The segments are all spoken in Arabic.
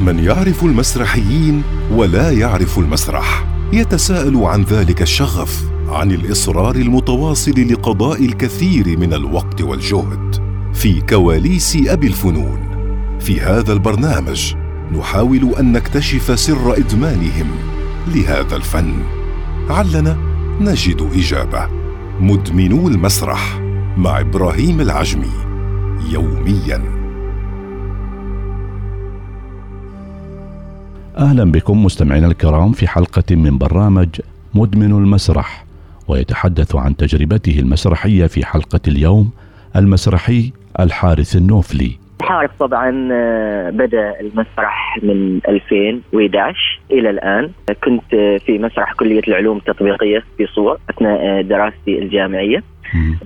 من يعرف المسرحيين ولا يعرف المسرح. يتساءل عن ذلك الشغف عن الإصرار المتواصل لقضاء الكثير من الوقت والجهد. في كواليس أبي الفنون. في هذا البرنامج نحاول أن نكتشف سر إدمانهم لهذا الفن. علنا نجد إجابة. مدمنو المسرح مع إبراهيم العجمي يوميا. أهلا بكم مستمعينا الكرام في حلقة من برنامج مدمن المسرح ويتحدث عن تجربته المسرحية في حلقة اليوم المسرحي الحارث النوفلي. حارث طبعا آه، بدأ المسرح من 2011 إلى الآن. كنت في مسرح كلية العلوم التطبيقية في صور أثناء آه، دراستي الجامعية.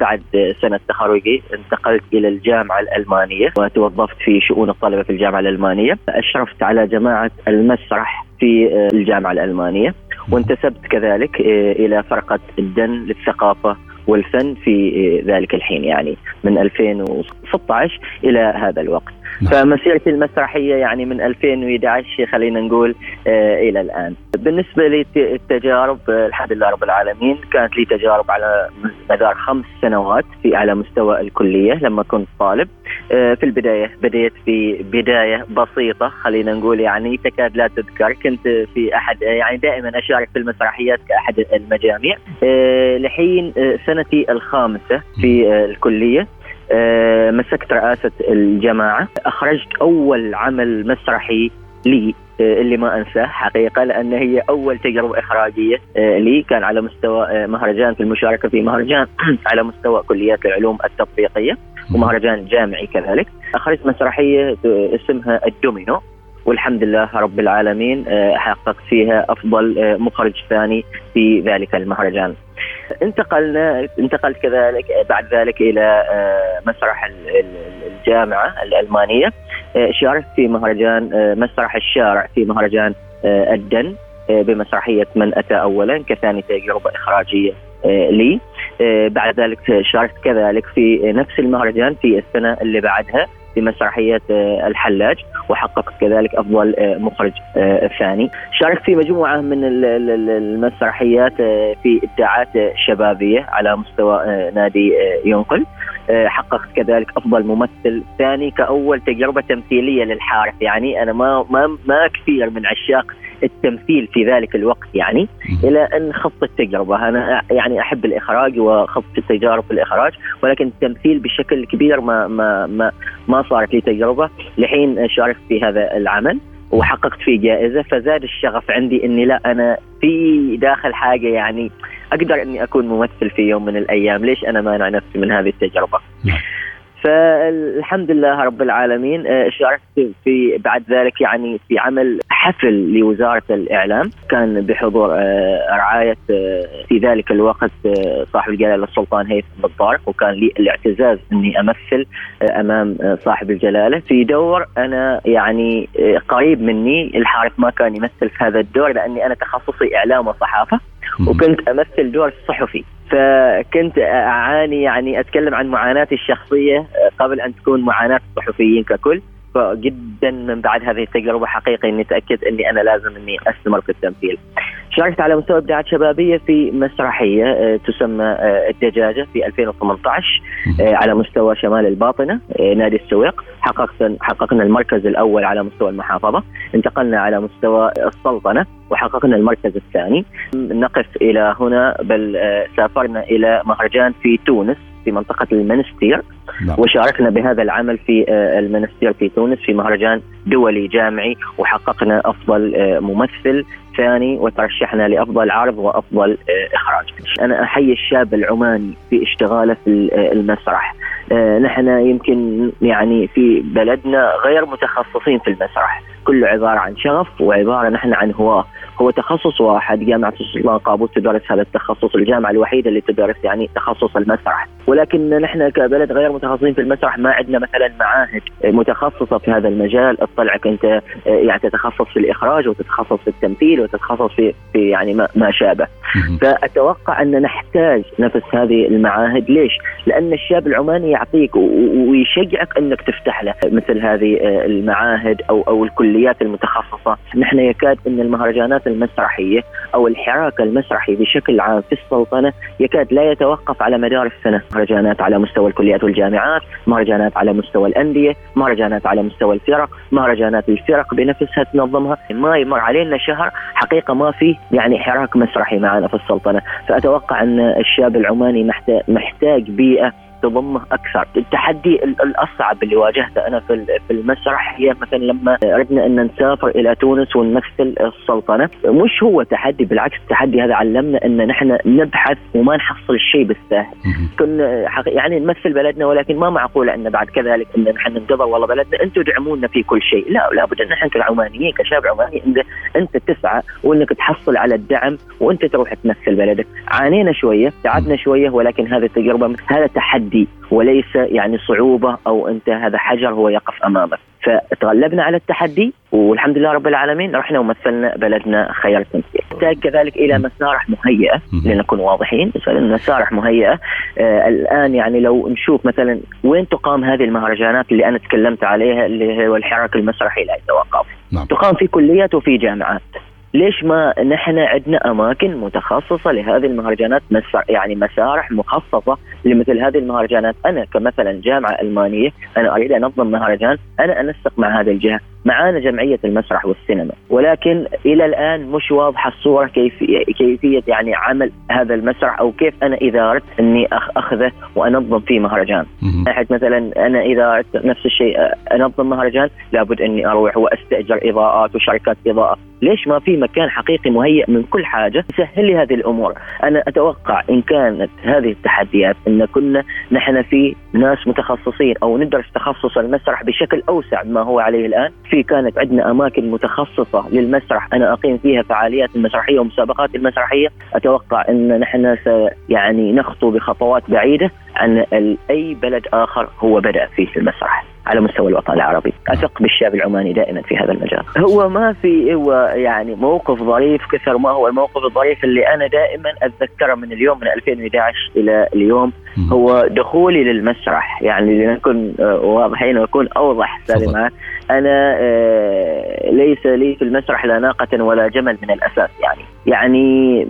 بعد سنة تخرجي انتقلت إلى الجامعة الألمانية وتوظفت في شؤون الطلبة في الجامعة الألمانية أشرفت على جماعة المسرح في آه، الجامعة الألمانية وانتسبت كذلك إلى فرقة الدن للثقافة والفن في ذلك الحين يعني من 2016 إلى هذا الوقت. فمسيرتي المسرحية يعني من 2011 خلينا نقول آه إلى الآن. بالنسبة لي التجارب آه الحمد لله رب العالمين كانت لي تجارب على مدار خمس سنوات في على مستوى الكلية لما كنت طالب. آه في البداية بديت في بداية بسيطة خلينا نقول يعني تكاد لا تذكر كنت في أحد يعني دائما أشارك في المسرحيات كأحد المجاميع لحين سنتي الخامسة في الكلية مسكت رئاسة الجماعة. أخرجت أول عمل مسرحي لي آه، اللي ما أنساه حقيقة لأن هي أول تجربة إخراجية آه، لي. كان على مستوى مهرجان في المشاركة في مهرجان على مستوى كليات العلوم التطبيقية ومهرجان جامعي كذلك. أخرجت مسرحية اسمها الدومينو. والحمد لله رب العالمين حققت فيها أفضل مخرج ثاني في ذلك المهرجان. انتقلنا انتقلت كذلك بعد ذلك إلى آه، مسرح الجامعة الألمانية. آه، شاركت في مهرجان آه، مسرح الشارع في مهرجان الدن بمسرحية من أتى اولا كثاني تجربه اخراجيه لي. بعد ذلك شاركت كذلك في نفس المهرجان في السنة اللي بعدها. في مسرحية الحلاج وحققت كذلك أفضل آه، مخرج آه، ثاني. شاركت في مجموعة من المسرحيات آه، في إبداعات شبابية على مستوى نادي ينقل. حققت كذلك أفضل ممثل ثاني كأول تجربة تمثيلية للحارث. يعني أنا ما ما ما كثير من عشاق التمثيل في ذلك الوقت يعني إلى أن خضت التجربة. أنا يعني أحب الإخراج وخضت التجارب في الإخراج ولكن التمثيل بشكل كبير ما ما ما ما صارت لي تجربة. لحين شاركت في هذا العمل وحققت فيه جائزة فزاد الشغف عندي إني لا أنا في داخل حاجة يعني أقدر إني أكون ممثل في يوم من الأيام ليش أنا مانع نفسي من هذه التجربة نعم. فالحمد لله رب العالمين آه، شاركت في بعد ذلك يعني في عمل حفل لوزارة الإعلام. كان بحضور آه، رعاية آه، في ذلك الوقت صاحب الجلالة السلطان هيثم بالطارق وكان لي الاعتزاز إني أمثل أمام صاحب الجلالة. في دور أنا يعني قريب مني الحارث ما كان يمثل في هذا الدور لأني أنا تخصصي إعلام وصحافة وكنت أمثل دور الصحفي فكنت أعاني يعني أتكلم عن معاناتي الشخصية قبل أن تكون معاناة الصحفيين ككل. فجدا من بعد هذه التجربه حقيقه إني تاكدت إني أنا لازم إني أستمر في التمثيل. شاركت على مستوى إبداعات شبابية في مسرحية آه، تسمى آه، الدجاجة في 2018 آه، على مستوى شمال الباطنة نادي السويق. حققت حققنا المركز الأول على مستوى المحافظة انتقلنا على مستوى السلطنة وحققنا المركز الثاني. نقف إلى هنا بل سافرنا إلى مهرجان في تونس. في منطقة المنستير نعم. وشاركنا بهذا العمل في المنستير في تونس في مهرجان دولي جامعي وحققنا أفضل ممثل ثاني وترشحنا لأفضل عرض وأفضل آه، إخراج. أنا أحيي الشاب العماني في اشتغاله في آه، المسرح. آه، نحن يمكن يعني في بلدنا غير متخصصين في المسرح، كله عبارة عن شغف وعبارة نحن عن هواة، هو تخصص واحد جامعة السلطان قابوس تدرس هذا التخصص، الجامعة الوحيدة اللي تدرس يعني تخصص المسرح. ولكن نحن كبلد غير متخصصين في المسرح ما عندنا مثلا معاهد متخصصة في هذا المجال. تطلعك انت يعني تتخصص في الإخراج وتتخصص في التمثيل وتتخصص في في يعني ما, ما شابه. فأتوقع أن نحتاج نفس هذه المعاهد. ليش؟ لأن الشاب العماني يعطيك ويشجعك أنك تفتح له مثل هذه المعاهد أو أو الكليات المتخصصة، نحن يكاد أن المهرجانات المسرحية أو الحراك المسرحي بشكل عام في السلطنة يكاد لا يتوقف على مدار السنة، مهرجانات على مستوى الكليات والجامعات، مهرجانات على مستوى الأندية، مهرجانات على مستوى الفرق، مهرجانات الفرق بنفسها تنظمها، ما يمر علينا شهر حقيقة ما في يعني حراك مسرحي معنا في السلطنة، فأتوقع أن الشاب العماني محتاج بيئة تضمه أكثر، التحدي الأصعب اللي واجهته أنا في في المسرح هي مثلا لما اردنا أن نسافر إلى تونس ونمثل السلطنة، مش هو تحدي بالعكس التحدي هذا علمنا أن نحن نبحث وما نحصل الشيء بالسهل. كنا يعني نمثل بلدنا ولكن ما معقوله أن بعد كذلك أن نحن ننتظر والله بلدنا. أنتم دعمونا في كل شيء، لا لابد أن نحن كعمانيين كشاب عماني انت أنت تسعى وأنك تحصل على الدعم وأنت تروح تمثل بلدك، عانينا شوية، تعبنا شوية ولكن هذه التجربة هذا تحدي. تحدي وليس يعني صعوبة أو أنت هذا حجر هو يقف أمامك. فتغلبنا على التحدي والحمد لله رب العالمين رحنا ومثلنا بلدنا خير التمثيل نحتاج كذلك إلى مسارح مهيئة لنكون واضحين. مسارح مهيئة. آه الآن يعني لو نشوف مثلا وين تقام هذه المهرجانات اللي أنا تكلمت عليها اللي هو الحراك المسرحي لا يتوقف. نعم. تقام في كليات وفي جامعات. ليش ما نحن عندنا أماكن متخصصة لهذه المهرجانات يعني مسارح مخصصة لمثل هذه المهرجانات؟ أنا كمثلا جامعة ألمانية أنا أريد أنظم مهرجان أنا أنسق مع هذه الجهة. معانا جمعية المسرح والسينما ولكن إلى الآن مش واضحة الصورة كيف كيفية يعني عمل هذا المسرح أو كيف أنا إذا أردت أني أخذه وأنظم فيه مهرجان. ناحيه مثلا أنا إذا أردت نفس الشيء أنظم مهرجان لابد أني أروح وأستأجر إضاءات وشركات إضاءة. ليش ما في مكان حقيقي مهيئ من كل حاجة يسهل لي هذه الأمور؟ أنا أتوقع إن كانت هذه التحديات إن كنا نحن في ناس متخصصين أو ندرس تخصص المسرح بشكل أوسع ما هو عليه الآن في كانت عندنا أماكن متخصصة للمسرح. أنا أقيم فيها فعاليات المسرحية ومسابقات المسرحية. أتوقع أن نحن يعني نخطو بخطوات بعيدة عن أي بلد آخر هو بدأ فيه المسرح على مستوى الوطن العربي. أثق بالشعب العماني دائما في هذا المجال. هو ما في هو يعني موقف ظريف كثر ما هو الموقف الظريف اللي أنا دائما أتذكره من اليوم من 2011 إلى اليوم هو دخولي للمسرح. يعني لنكون واضحين واكون أوضح سالما أنا آه، ليس لي في المسرح لا ناقة ولا جمل من الأساس يعني. يعني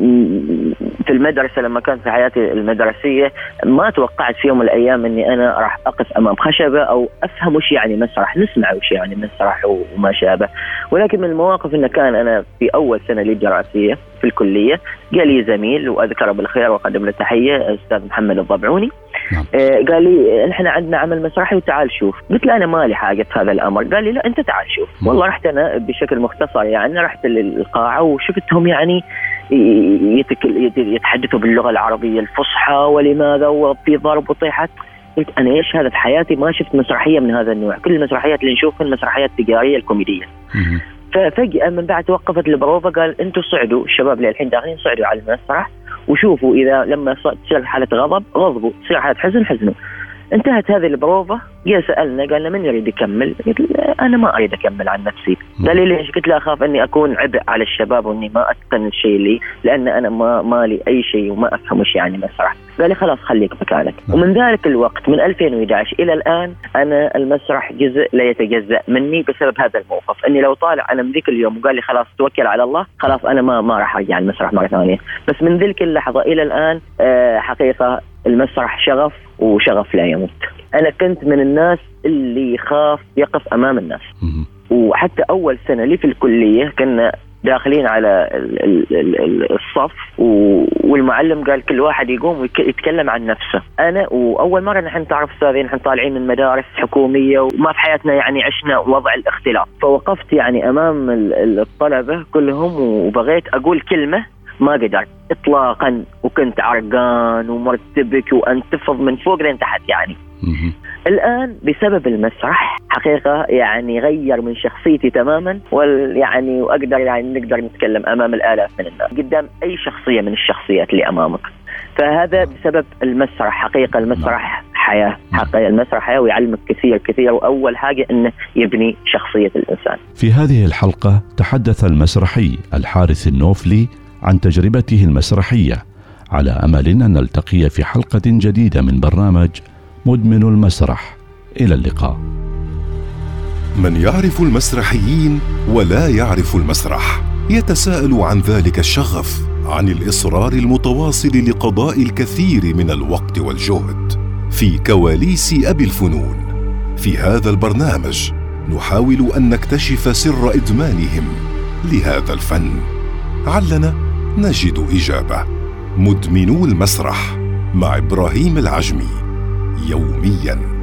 في المدرسة لما كانت في حياتي المدرسية ما توقعت في يوم من الأيام إني أنا راح أقف أمام خشبة أو أفهم وش يعني مسرح نسمع وش يعني مسرح وما شابه. ولكن من المواقف انه كان أنا في أول سنة لي دراسيه في الكلية قال لي زميل وأذكره بالخير وأقدم له تحية الاستاذ محمد الضبعوني. نعم. آه قال لي نحن عندنا عمل مسرحي وتعال شوف. قلت له أنا مالي حاجة في هذا الأمر. قال لي لا أنت تعال شوف. نعم. والله رحت أنا بشكل مختصر يعني رحت للقاعة وشفتهم يعني يتحدثوا باللغة العربية الفصحى ولماذا وفي ضرب وطيحات. قلت أنا إيش هذا في حياتي؟ ما شفت مسرحية من هذا النوع. كل المسرحيات اللي نشوفها المسرحيات التجاريه الكوميدية. ففجاه من بعد توقفت البروفه قال أنتم صعدوا الشباب اللي الحين داخلين صعدوا على المسرح. وشوفوا إذا لما تصير حالة غضب غضبوا تصير حالة حزن حزنوا. انتهت هذه البروفة جاء سألنا قال لنا من يريد يكمل؟ قلت أنا ما أريد أكمل عن نفسي، قال لي ليش؟ قلت له أخاف إني أكون عبء على الشباب وإني ما أتقن الشيء لي لأن أنا ما مالي أي شيء وما أفهم وش يعني مسرح، قال لي خلاص خليك مكانك، ومن ذلك الوقت من 2011 إلى الآن أنا المسرح جزء لا يتجزأ مني بسبب هذا الموقف، إني لو طالع أنا من ذيك اليوم وقال لي خلاص توكل على الله، خلاص أنا ما ما راح أرجع المسرح مرة ثانية، بس من ذيك اللحظة إلى الآن آه، حقيقة المسرح شغف وشغف لا يموت. أنا كنت من الناس اللي يخاف يقف أمام الناس. وحتى أول سنة لي في الكلية كنا داخلين على الصف والمعلم قال كل واحد يقوم ويتكلم عن نفسه. أنا وأول مرة نحن تعرف استاذين نحن طالعين من مدارس حكومية وما في حياتنا يعني عشنا وضع الاختلاط فوقفت يعني أمام الطلبة كلهم وبغيت أقول كلمة ما قدرت. اطلاقا وكنت عرقان ومرتبك وأنتفض من فوق لين تحت يعني. الآن بسبب المسرح حقيقة يعني غير من شخصيتي تماما ويعني وأقدر يعني نقدر نتكلم أمام الآلاف من الناس. قدام أي شخصية من الشخصيات اللي أمامك. فهذا بسبب المسرح حقيقة. المسرح حياة. حقيقة المسرح حياة ويعلمك كثير كثير. وأول حاجة إنه يبني شخصية الإنسان. في هذه الحلقة تحدث المسرحي الحارث النوفلي عن تجربته المسرحية على أمل أن نلتقي في حلقة جديدة من برنامج مدمن المسرح. إلى اللقاء. من يعرف المسرحيين ولا يعرف المسرح يتساءل عن ذلك الشغف عن الإصرار المتواصل لقضاء الكثير من الوقت والجهد في كواليس أبي الفنون. في هذا البرنامج نحاول أن نكتشف سر إدمانهم لهذا الفن. علنا نجد إجابة. مدمنو المسرح مع إبراهيم العجمي يوميا.